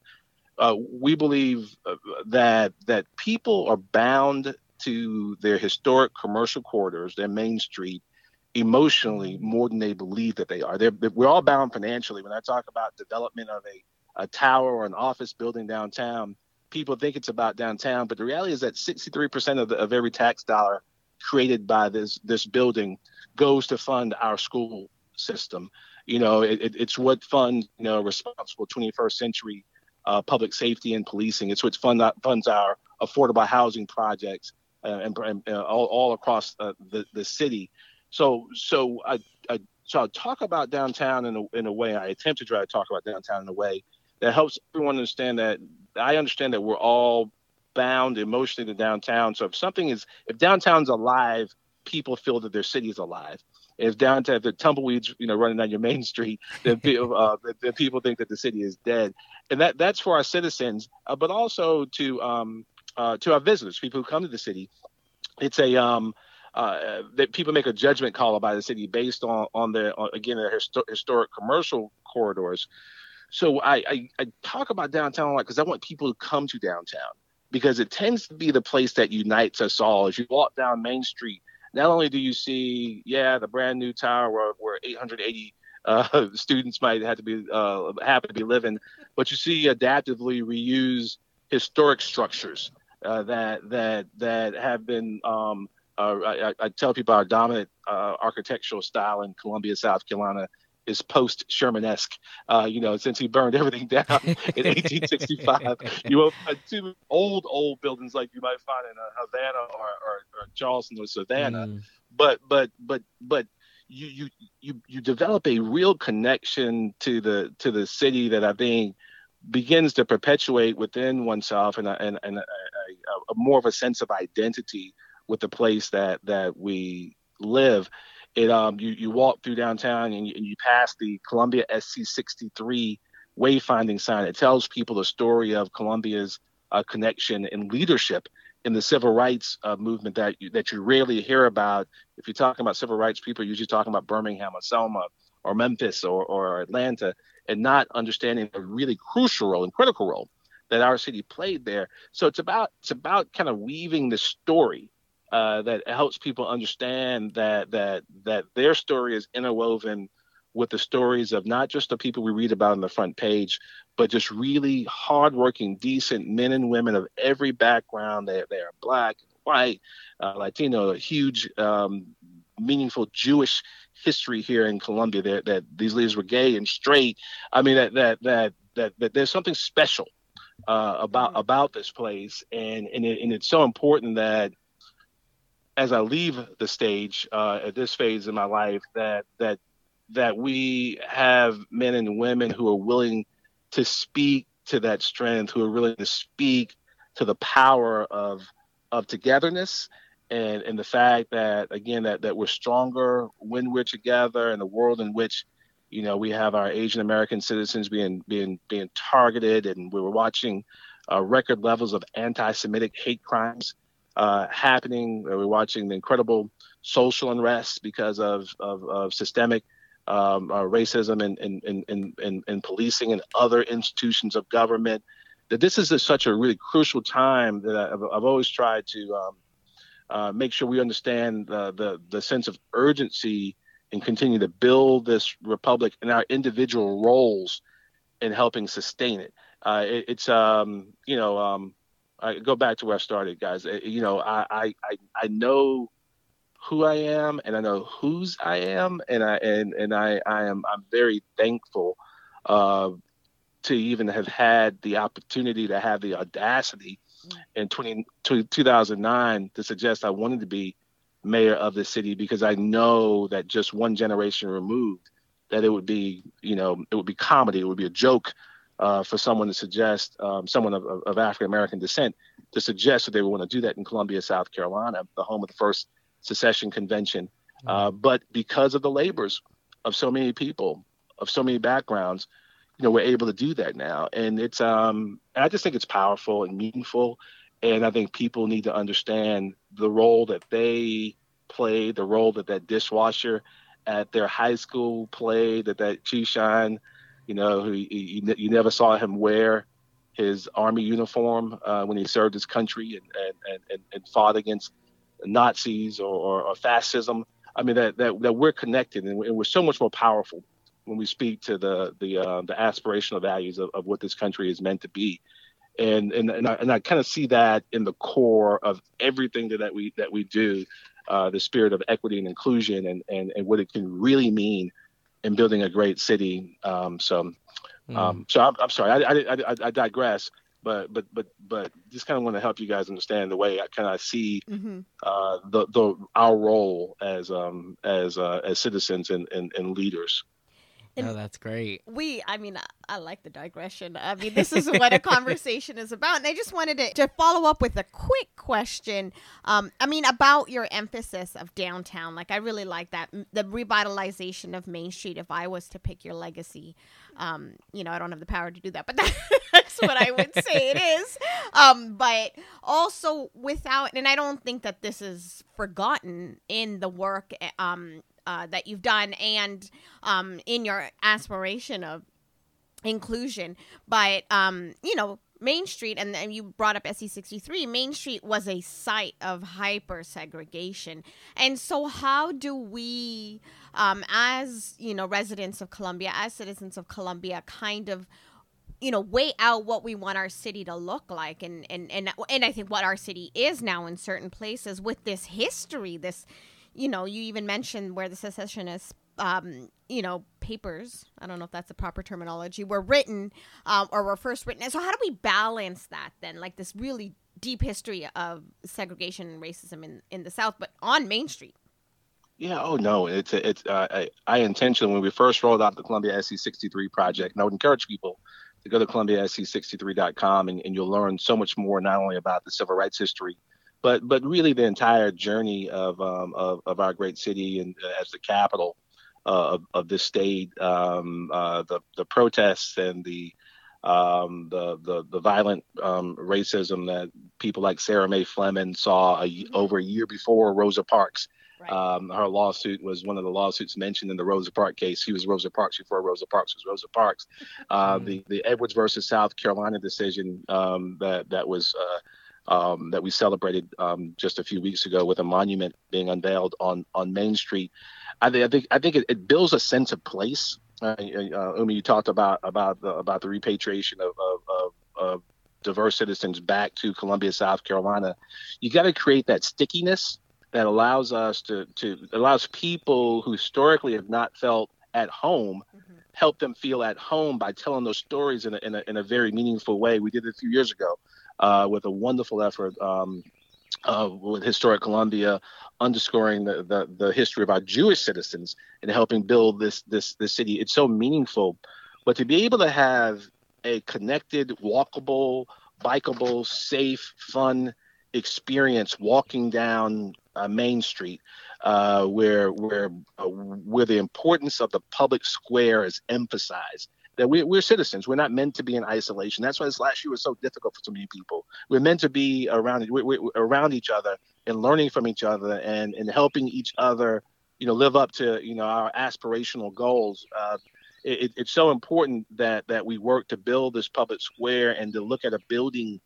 Uh, we believe uh, that that people are bound to their historic commercial corridors, their main street, emotionally more than they believe that they are. They're, we're all bound financially. When I talk about development of a, a tower or an office building downtown, people think it's about downtown, but the reality is that 63% of, the, of every tax dollar created by this this building goes to fund our school system. You know, it, it's what funds you know responsible 21st century uh, public safety and policing. It's what fund, funds our affordable housing projects uh, and, and uh, all, all across uh, the the city. So so I, I so I talk about downtown in a, in a way. I attempt to try to talk about downtown in a way that helps everyone understand that I understand that we're all bound emotionally to downtown. So if something is if downtown's alive, people feel that their city is alive. If downtown, if the tumbleweeds, you know, running down your main street, then, [laughs] uh, then people think that the city is dead, and that that's for our citizens, uh, but also to um, uh, to our visitors, people who come to the city. It's a um, uh, that people make a judgment call about the city based on on the on, again the histo- historic commercial corridors. So I, I, I talk about downtown a lot because I want people to come to downtown because it tends to be the place that unites us all. As you walk down Main Street, not only do you see, yeah, the brand new tower where, where 880 uh, [laughs] students might have to be uh, happen to be living, but you see adaptively reuse historic structures uh, that that that have been. Um, uh, I, I, tell people our dominant uh, architectural style in Columbia, South Carolina, is post Shermanesque. Uh, you know, since he burned everything down [laughs] in 1865, you have two old old buildings like you might find in uh, Havana or, or, or, Charleston or Savannah. Mm. But but but but you you you you develop a real connection to the to the city that I think begins to perpetuate within oneself and and, and a, a, a more of a sense of identity with the place that that we live it um you, you walk through downtown and you, and you pass the Columbia SC63 wayfinding sign. It tells people the story of Columbia's uh, connection and leadership in the civil rights uh, movement that you, that you rarely hear about. If you're talking about civil rights, people are usually talking about Birmingham or Selma or Memphis or, or Atlanta, and not understanding the really crucial role and critical role that our city played there. So it's about it's about kind of weaving the story uh, that helps people understand that that that their story is interwoven with the stories of not just the people we read about on the front page, but just really hardworking, decent men and women of every background. They they are black, white, uh, Latino, a huge, um, meaningful Jewish history here in Columbia That that these leaders were gay and straight. I mean that that that that, that there's something special uh, about mm-hmm. about this place, and and, it, and it's so important that as I leave the stage uh, at this phase in my life, that that that we have men and women who are willing to speak to that strength, who are willing to speak to the power of of togetherness and and the fact that again that that we're stronger when we're together in a world in which you know we have our Asian American citizens being being being targeted and we were watching uh, record levels of anti-Semitic hate crimes uh, happening. We're watching the incredible social unrest because of of, of systemic um, uh, racism and in, in, in, in policing and other institutions of government. That this is a, such a really crucial time that I've, I've always tried to um, uh, make sure we understand the, the, the sense of urgency and continue to build this republic and our individual roles in helping sustain it. Uh, it it's um, you know um, I go back to where I started, guys. You know I I I know who I am and I know whose I am and I and and I I am I'm very thankful uh, to even have had the opportunity to have the audacity in 20, 2009 to suggest I wanted to be mayor of the city because I know that just one generation removed that it would be you know it would be comedy it would be a joke uh, for someone to suggest um, someone of, of African American descent to suggest that they would want to do that in Columbia, South Carolina, the home of the first secession convention. Mm-hmm. Uh, but because of the labors of so many people, of so many backgrounds, you know, we're able to do that now. And it's, um, and I just think it's powerful and meaningful. And I think people need to understand the role that they played, the role that that dishwasher at their high school played, that that Chishan, you know, you, never saw him wear his army uniform uh, when he served his country and, and, and, and fought against Nazis or, or, or fascism. I mean that, that that we're connected and we're so much more powerful when we speak to the the uh, the aspirational values of, of what this country is meant to be, and and and I, and I kind of see that in the core of everything that, that we that we do, uh, the spirit of equity and inclusion and, and and what it can really mean in building a great city. Um, so, mm. um, so I'm, I'm sorry, I, I, I, I digress but but but but just kind of want to help you guys understand the way I kind of see mm-hmm. uh, the the our role as um as uh, as citizens and, and, and leaders. And oh, that's great. We, I mean, I, I, like the digression. I mean, this is what a [laughs] conversation is about. And I just wanted to, to follow up with a quick question. Um, I mean, about your emphasis of downtown. Like, I really like that. The revitalization of Main Street, if I was to pick your legacy. Um, you know, I don't have the power to do that, but [laughs] that's what I would say it is. Um, but also without, and I don't think that this is forgotten in the work eh, um, uh, that you've done and um, in your aspiration of inclusion. But um, you know, Main Street, and, and you brought up SC 63, Main Street was a site of hyper segregation. And so, how do we, um, as, you know, residents of Columbia, as citizens of Columbia, kind of you know weigh out what we want our city to look like and and and and I think what our city is now in certain places with this history this you know, you even mentioned where the secessionist, um, you know, papers, I don't know if that's the proper terminology, were written um, or were first written. So, how do we balance that then? Like this really deep history of segregation and racism in, in the South, but on Main Street? Yeah. Oh no. It's it's. Uh, I, I intentionally when we first rolled out the Columbia SC 63 project, and I would encourage people to go to ColumbiaSC63.com and, and you'll learn so much more not only about the civil rights history but but really the entire journey of um, of, of, our great city and uh, as the capital uh, of, of this state, um, uh, the the protests and the um, the, the the violent um, racism that people like Sarah Mae Fleming saw a, over a year before Rosa Parks. Right. Um, her lawsuit was one of the lawsuits mentioned in the Rosa Parks case. She was Rosa Parks before Rosa Parks was Rosa Parks. Uh, mm-hmm. The the Edwards versus South Carolina decision um, that that was uh, um, that we celebrated um, just a few weeks ago with a monument being unveiled on on Main Street. I, th- I think I think it, it, builds a sense of place. Uh, uh, Umi, you talked about about the about the repatriation of, of, of, of diverse citizens back to Columbia, South Carolina. You got to create that stickiness that allows us to to allows people who historically have not felt at home mm-hmm. help them feel at home by telling those stories in a, in a, in a very meaningful way. We did it a few years ago uh, with a wonderful effort um, uh, with Historic Columbia, underscoring the, the, the history of our Jewish citizens and helping build this this this city. It's so meaningful, but to be able to have a connected, walkable, bikeable, safe, fun experience walking down uh, Main Street, uh, where where uh, where the importance of the public square is emphasized. That we, we're citizens. We're not meant to be in isolation. That's why this last year was so difficult for so many people. We're meant to be around we, we, around each other and learning from each other and and helping each other, you know, live up to you know our aspirational goals. Uh, it, it's so important that that we work to build this public square and to look at a building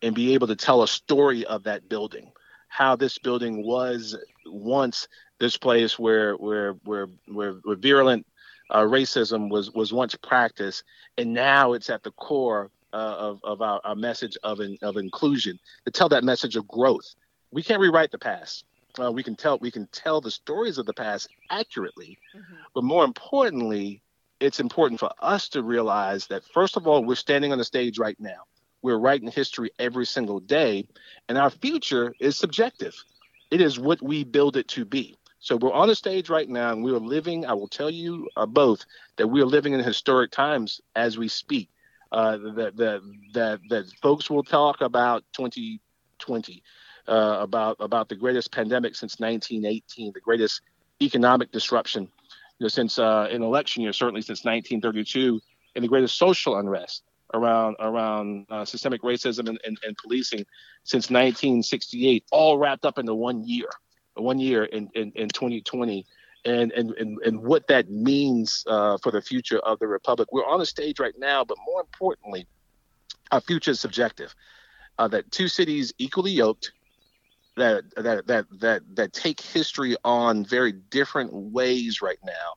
and be able to tell a story of that building how this building was once this place where where where where, where virulent uh, racism was was once practiced, and now it's at the core uh, of of our, our message of in, of inclusion to tell that message of growth. We can't rewrite the past. Uh, we can tell we can tell the stories of the past accurately, mm-hmm. but more importantly, it's important for us to realize that first of all, we're standing on the stage right now. We're writing history every single day, and our future is subjective. It is what we build it to be. So we're on the stage right now, and we are living. I will tell you uh, both that we are living in historic times as we speak. Uh, that that that that folks will talk about 2020, uh, about about the greatest pandemic since 1918, the greatest economic disruption, you know, since uh, an election year, certainly since 1932, and the greatest social unrest around around uh, systemic racism and, and, and, policing since 1968, all wrapped up into one year, one year in, in, in 2020. And, and, and, and what that means uh, for the future of the republic. We're on the stage right now, but more importantly, our future is subjective. Uh, that two cities equally yoked, that that that that that take history on very different ways right now,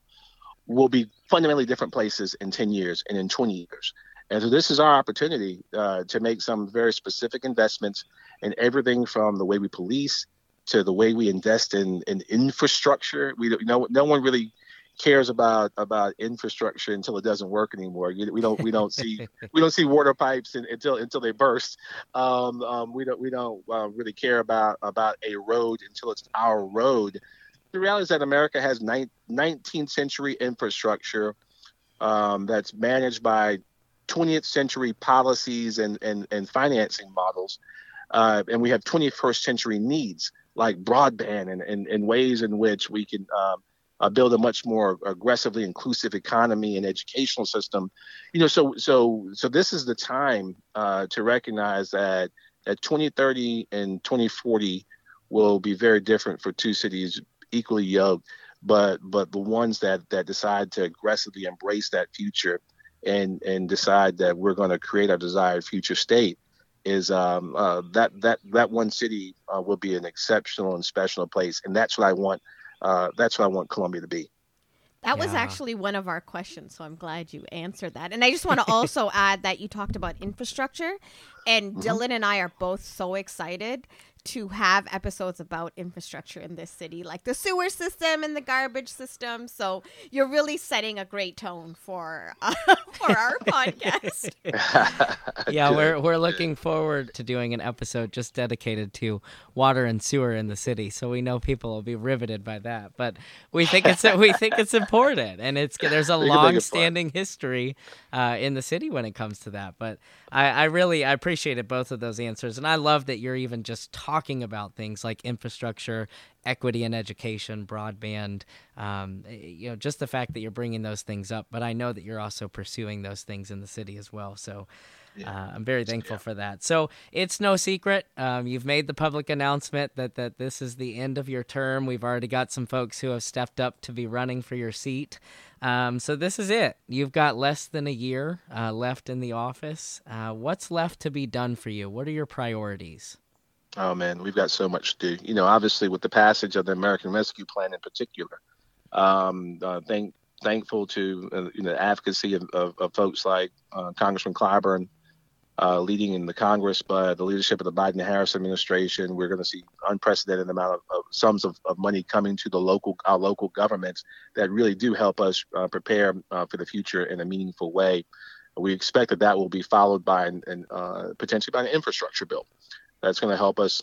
will be fundamentally different places in 10 years and in 20 years. And so this is our opportunity uh, to make some very specific investments in everything from the way we police to the way we invest in, in infrastructure. We don't, no, no one really cares about about infrastructure until it doesn't work anymore. We don't we don't see [laughs] we don't see water pipes in, until until they burst. Um, um, we don't we don't uh, really care about about a road until it's our road. The reality is that America has 19th century infrastructure um, that's managed by 20th century policies and, and, and financing models. Uh, and we have 21st century needs like broadband and, and, and ways in which we can um, uh, build a much more aggressively inclusive economy and educational system. You know, so so so this is the time uh, to recognize that that 2030 and 2040 will be very different for two cities equally yoked, but but the ones that that decide to aggressively embrace that future and and decide that we're going to create our desired future state is um, uh, that that that one city uh, will be an exceptional and special place, and that's what I want. Uh, that's what I want Columbia to be. That was actually one of our questions, so I'm glad you answered that. And I just want to [laughs] also add that you talked about infrastructure, and mm-hmm. Dylan and I are both so excited to have episodes about infrastructure in this city, like the sewer system and the garbage system. So you're really setting a great tone for uh, [laughs] for our [laughs] podcast. [laughs] yeah, we're we're looking forward to doing an episode just dedicated to water and sewer in the city. So we know people will be riveted by that. But we think it's we think it's important, and it's there's a long-standing history uh, in the city when it comes to that. But I, I really I appreciated both of those answers, and I love that you're even just talking talking about things like infrastructure, equity in education, broadband, um, you know, just the fact that you're bringing those things up. But I know that you're also pursuing those things in the city as well. So yeah. uh, I'm very thankful yeah. for that. So it's no secret. Um, you've made the public announcement that, that this is the end of your term. We've already got some folks who have stepped up to be running for your seat. Um, so this is it. You've got less than a year uh, left in the office. Uh, what's left to be done for you? What are your priorities? Oh man, we've got so much to do. You know, obviously with the passage of the American Rescue Plan in particular, um, uh, thank thankful to uh, you know the advocacy of, of, of folks like uh, Congressman Clyburn uh, leading in the Congress, but the leadership of the Biden Harris administration, we're going to see unprecedented amount of, of sums of, of, money coming to the local our local governments that really do help us uh, prepare uh, for the future in a meaningful way. We expect that that will be followed by an, an potentially by an infrastructure bill that's going to help us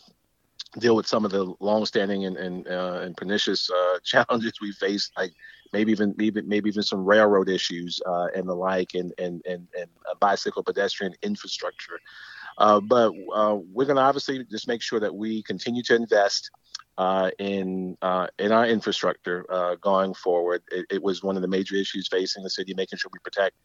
deal with some of the longstanding and and, uh, and pernicious uh, [laughs] challenges we face, like maybe even maybe maybe even some railroad issues uh, and the like, and and and, and bicycle pedestrian infrastructure. Uh, but uh, we're going to obviously just make sure that we continue to invest uh, in in our infrastructure going forward. It, it, was one of the major issues facing the city, making sure we protect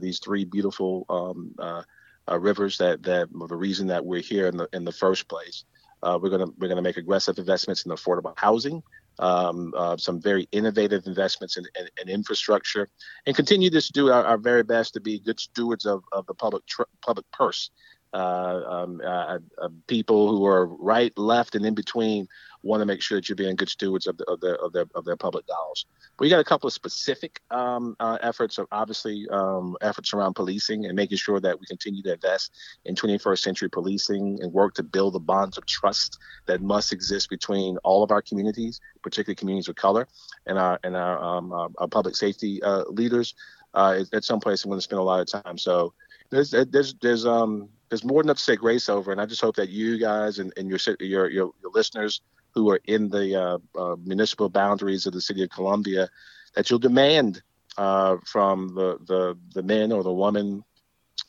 these three beautiful um, rivers that that the reason that we're here in the in the first place. we're gonna we're gonna make aggressive investments in affordable housing um, uh, some very innovative investments in, in, in, infrastructure, and continue to do our, our, very best to be good stewards of, of the public tr- public purse. Uh, um, uh, uh people who are right, left, and in between want to make sure that you're being good stewards of, the, of, their, of, their, of their public dollars. We got a couple of specific um, uh, efforts, of obviously um, efforts around policing and making sure that we continue to invest in 21st century policing and work to build the bonds of trust that must exist between all of our communities, particularly communities of color, and our and our, um, our, our public safety uh, leaders. Uh, at some place, I'm going to spend a lot of time. So there's there's there's um there's more than enough to say grace over, and I just hope that you guys and, and your, your your your listeners who are in the uh, uh, municipal boundaries of the city of Columbia, that you'll demand uh, from the, the, the men or the woman,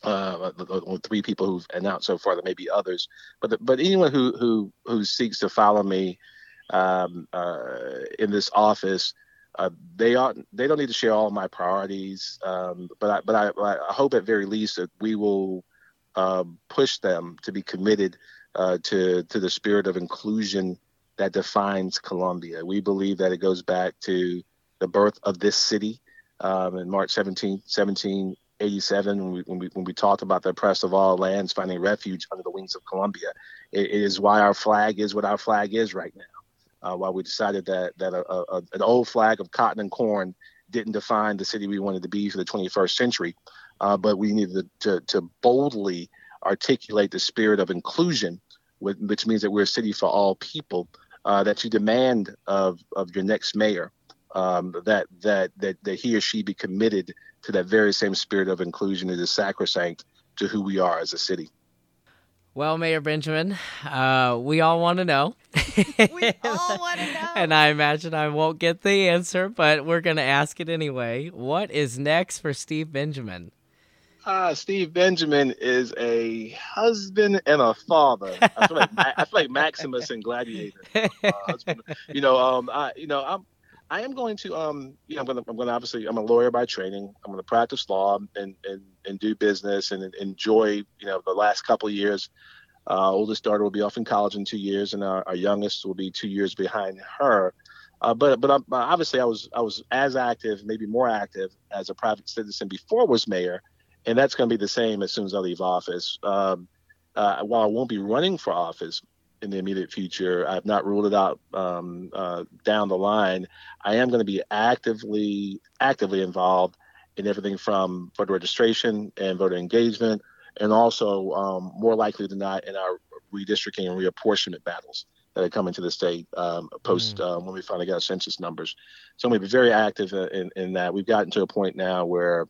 uh, the, the, three people who've announced so far. There may be others, but the, but anyone who who who seeks to follow me um, uh, in this office. Uh, they are they don't need to share all my priorities, um, but I, but I, I hope at very least that we will push them to be committed to to the spirit of inclusion that defines Columbia. We believe that it goes back to the birth of this city um, in March 17, 1787, when we, when we, when we talked about the oppressed of all lands finding refuge under the wings of Columbia. it, it is why our flag is what our flag is right now. Uh, why we decided that that a, a, an old flag of cotton and corn didn't define the city we wanted to be for the 21st century, uh, but we needed to, to, to boldly articulate the spirit of inclusion, which means that we're a city for all people, uh, that you demand of, of your next mayor um, that, that that that he or she be committed to that very same spirit of inclusion that is sacrosanct to who we are as a city. Well, Mayor Benjamin, uh, we all want to know. [laughs] we all want to [laughs] know. and I imagine I won't get the answer, but we're going to ask it anyway. What is next for Steve Benjamin? Uh, Steve Benjamin is a husband and a father. I feel like I feel like Maximus and Gladiator. Uh, you know, um, I you know I'm I am going to um you know I'm gonna I'm gonna obviously I'm a lawyer by training. I'm gonna practice law and and, and do business and enjoy you know the last couple of years. Uh, oldest daughter will be off in college in two years, and our, our youngest will be two years behind her. Uh, but but um, obviously I was I was as active, maybe more active as a private citizen before was mayor and that's going to be the same as soon as I leave office. Um, uh, while I won't be running for office in the immediate future, I've not ruled it out um, uh, down the line. I am going to be actively actively involved in everything from voter registration and voter engagement, and also um, more likely than not in our redistricting and reapportionment battles that are coming to the state um, post mm. uh, when we finally get our census numbers. So I'm going to be very active in, in that. We've gotten to a point now where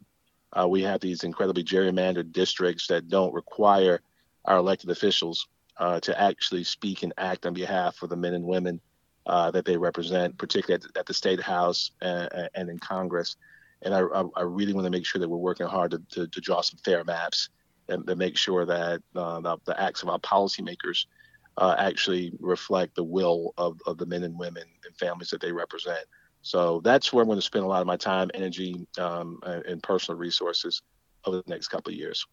uh, we have these incredibly gerrymandered districts that don't require our elected officials uh, to actually speak and act on behalf of the men and women uh, that they represent, particularly at, at the state house and, and, in Congress. And I, I really want to make sure that we're working hard to, to, to draw some fair maps and to make sure that uh, the, the, acts of our policymakers uh, actually reflect the will of, of the men and women and families that they represent. So that's where I'm going to spend a lot of my time, energy, um, and personal resources over the next couple of years.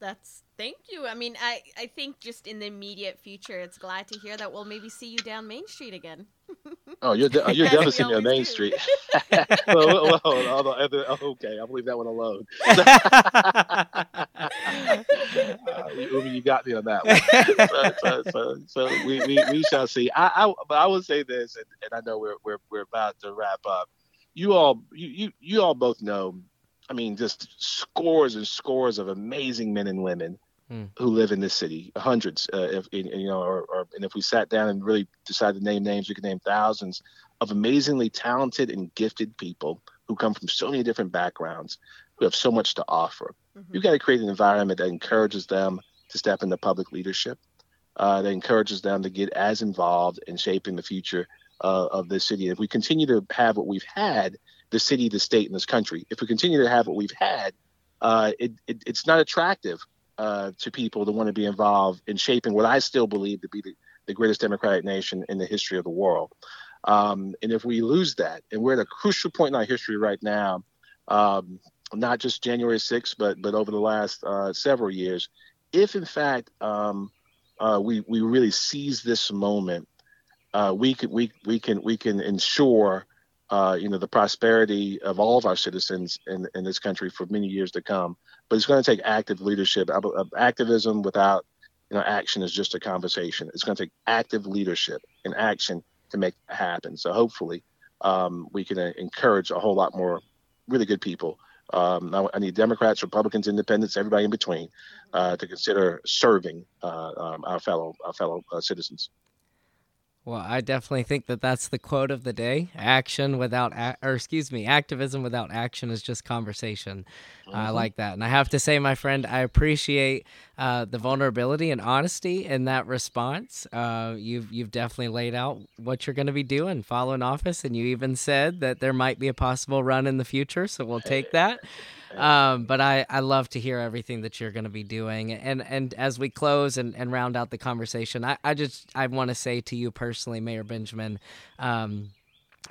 That's thank you. I mean, I I think just in the immediate future, it's glad to hear that we'll maybe see you down Main Street again. Oh, you're de- you're [laughs] definitely seeing me on Main do. Street. [laughs] [laughs] well, well, well, okay, I'll leave that one alone. uh, you got me on that one. So, so, so, so we, we, we shall see. I, I but I will say this, and, and I know we're we're we're about to wrap up. You all you you, you all both know I mean, just scores and scores of amazing men and women mm. who live in this city, hundreds. Uh, if you know, or, or, and if we sat down and really decided to name names, we could name thousands of amazingly talented and gifted people who come from so many different backgrounds, who have so much to offer. Mm-hmm. You've got to create an environment that encourages them to step into public leadership, uh, that encourages them to get as involved in shaping the future uh, of this city. If we continue to have what we've had the city, the state, and this country. If we continue to have what we've had, uh, it, it, it's not attractive uh, to people to want to be involved in shaping what I still believe to be the, the greatest democratic nation in the history of the world. Um, and if we lose that, and we're at a crucial point in our history right now, um, not just January 6th, but but over the last uh, several years, if in fact um, uh, we we really seize this moment, uh, we can we we can we can ensure uh, you know, the prosperity of all of our citizens in, in this country for many years to come. But it's going to take active leadership. Activism without, you know, action is just a conversation. It's going to take active leadership and action to make it happen. So hopefully, um, we can uh, encourage a whole lot more really good people. Um, I, I, need Democrats, Republicans, Independents, everybody in between, uh, to consider serving uh, um, our fellow our fellow uh, citizens. Well, I definitely think that that's the quote of the day. Action without, a- or excuse me, activism without action is just conversation. Mm-hmm. I like that. And I have to say, my friend, I appreciate uh, the vulnerability and honesty in that response. Uh, you've, you've definitely laid out what you're going to be doing following office. And you even said that there might be a possible run in the future. So we'll take that. Um, but I, I love to hear everything that you're going to be doing. And and as we close and, and round out the conversation, I, I just I want to say to you personally, Mayor Benjamin, um,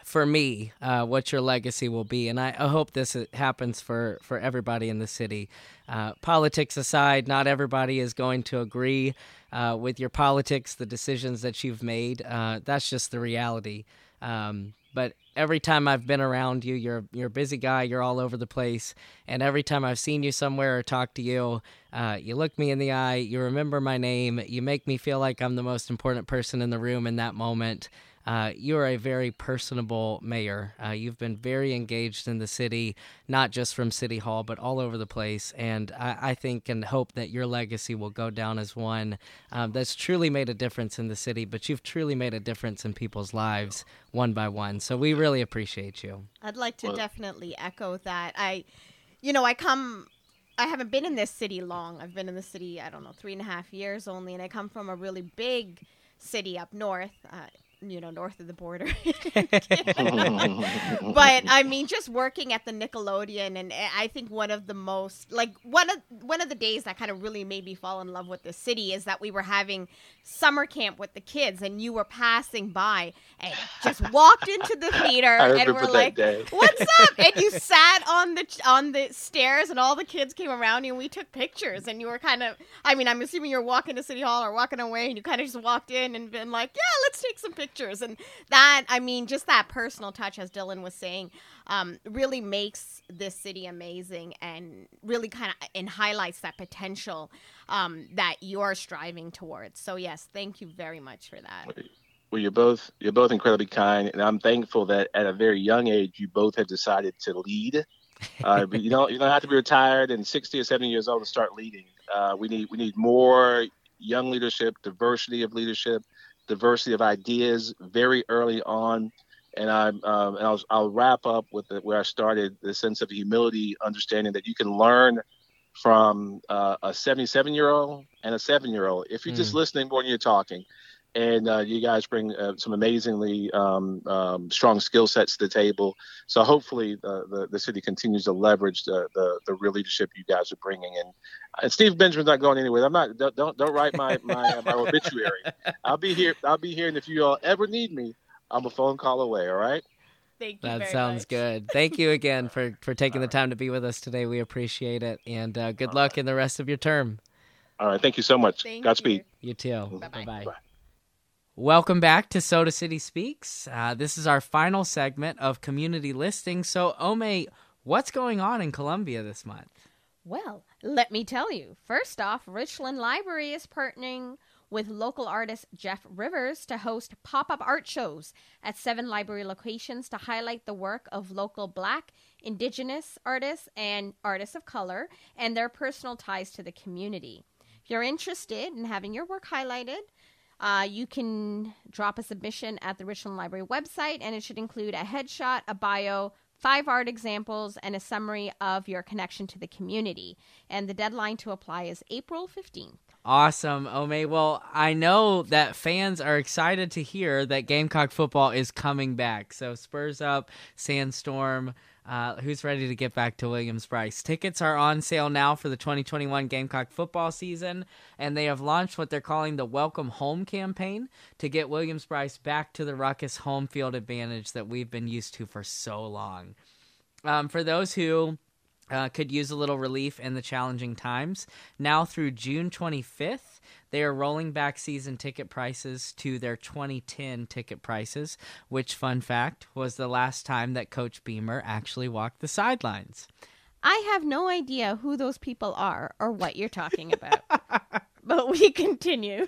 for me, uh, what your legacy will be, and I, I, hope this happens for for everybody in the city. Uh, politics aside, not everybody is going to agree uh, with your politics, the decisions that you've made. Uh, that's just the reality. Um, but every time I've been around you, you're you're a busy guy. You're all over the place, and every time I've seen you somewhere or talked to you, uh, you look me in the eye. You remember my name. You make me feel like I'm the most important person in the room in that moment. Uh, you are a very personable mayor. Uh, you've been very engaged in the city, not just from City Hall, but all over the place. And I, I think and hope that your legacy will go down as one um, that's truly made a difference in the city, but you've truly made a difference in people's lives one by one. So we really appreciate you. I'd like to well, definitely echo that. I, you know, I come I haven't been in this city long. I've been in the city, I don't know, three and a half years only, and I come from a really big city up north. Uh, you know, north of the border. [laughs] [laughs] but I mean, just working at the Nickelodeon, and eh, I think one of the most like one of one of the days that kind of really made me fall in love with the city is that we were having summer camp with the kids, and you were passing by and just [laughs] walked into the theater, and we're like, day. "What's up?" And you sat on the on the stairs, and all the kids came around you, and we took pictures. And you were kind of, I mean, I'm assuming you're walking to City Hall or walking away, and you kind of just walked in and been like, "Yeah, let's take some pictures." Pictures. And that i mean just that personal touch as dylan was saying um, really makes this city amazing and really kind of and highlights that potential um, that you're striving towards. So yes thank you very much for that. Well you're both you're both incredibly kind and i'm thankful that at a very young age you both have decided to lead. Uh, [laughs] you don't you don't have to be retired and 60 or 70 years old to start leading. Uh, we need we need more young leadership diversity of leadership diversity of ideas very early on. And I um, and I'll, I'll wrap up with the, where I started the sense of humility, understanding that you can learn from uh, a 77 year old and a seven year old if you're mm. just listening more than you're talking. And uh, you guys bring uh, some amazingly um, um, strong skill sets to the table. So hopefully the, the, the, city continues to leverage the, the, the real leadership you guys are bringing. And, and Steve Benjamin's not going anywhere. I'm not. Don't don't, don't write my my, uh, my [laughs] obituary. I'll be here. I'll be here. And if you all ever need me, I'm a phone call away. All right. Thank you. That sounds much. good. Thank you again for for [laughs] taking the time to be with us today. We appreciate it, and uh, good luck in the rest of your term. All right. Thank you so much. Thank Godspeed. You, you too. Bye-bye. Bye-bye. Bye. Welcome back to Soda City Speaks. Uh, this is our final segment of community listing. So, Ome, what's going on in Columbia this month? Well, let me tell you. First off, Richland Library is partnering with local artist Jeff Rivers to host pop up art shows at seven library locations to highlight the work of local Black, Indigenous artists, and artists of color and their personal ties to the community. If you're interested in having your work highlighted, uh, you can drop a submission at the Richland Library website, and it should include a headshot, a bio, five art examples, and a summary of your connection to the community. And the deadline to apply is April 15th. Awesome, Ome. Well, I know that fans are excited to hear that Gamecock football is coming back. So, Spurs up, Sandstorm. Uh, who's ready to get back to Williams Brice? Tickets are on sale now for the 2021 Gamecock football season, and they have launched what they're calling the Welcome Home campaign to get Williams Brice back to the ruckus home field advantage that we've been used to for so long. Um, for those who uh, could use a little relief in the challenging times, now through June 25th, they are rolling back season ticket prices to their 2010 ticket prices, which, fun fact, was the last time that Coach Beamer actually walked the sidelines. I have no idea who those people are or what you're talking about. [laughs] but we continue.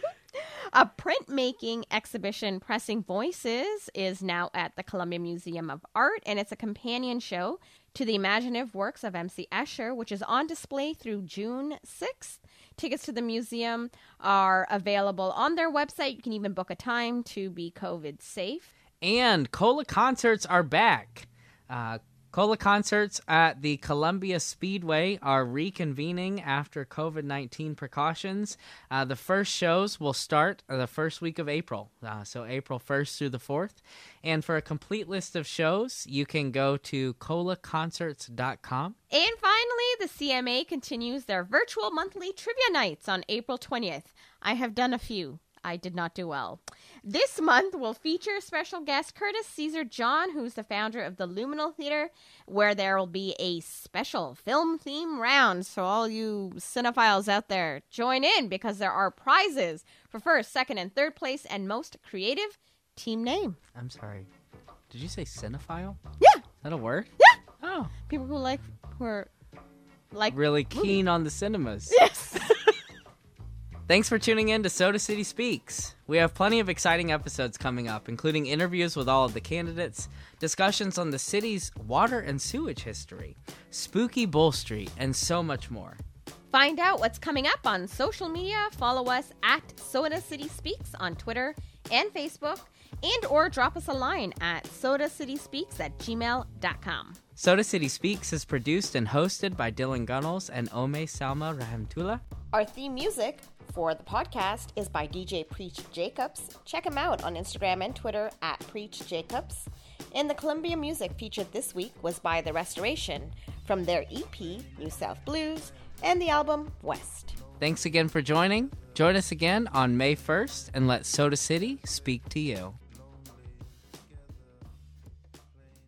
A printmaking exhibition, Pressing Voices, is now at the Columbia Museum of Art, and it's a companion show to the imaginative works of M.C. Escher, which is on display through June 6th. Tickets to the museum are available on their website. You can even book a time to be COVID safe. And Cola concerts are back. Uh, Cola concerts at the Columbia Speedway are reconvening after COVID 19 precautions. Uh, the first shows will start the first week of April, uh, so April 1st through the 4th. And for a complete list of shows, you can go to colaconcerts.com. And finally, the CMA continues their virtual monthly trivia nights on April 20th. I have done a few. I did not do well. This month will feature special guest Curtis Caesar John, who's the founder of the Luminal Theater, where there will be a special film theme round. So, all you cinephiles out there, join in because there are prizes for first, second, and third place, and most creative team name. I'm sorry. Did you say cinephile? Yeah. Is that a word? Yeah. Oh. People who like, who are like, Really keen on the cinemas. yes. Thanks for tuning in to Soda City Speaks. We have plenty of exciting episodes coming up, including interviews with all of the candidates, discussions on the city's water and sewage history, spooky Bull Street, and so much more. Find out what's coming up on social media. Follow us at Soda City Speaks on Twitter and Facebook, and or drop us a line at sodacityspeaks at gmail.com. Soda City Speaks is produced and hosted by Dylan Gunnels and Ome Salma Rahimtullah. Our theme music for the podcast is by DJ Preach Jacobs. Check him out on Instagram and Twitter at Preach Jacobs. And the Columbia music featured this week was by The Restoration from their EP, New South Blues, and the album West. Thanks again for joining. Join us again on May 1st and let Soda City speak to you.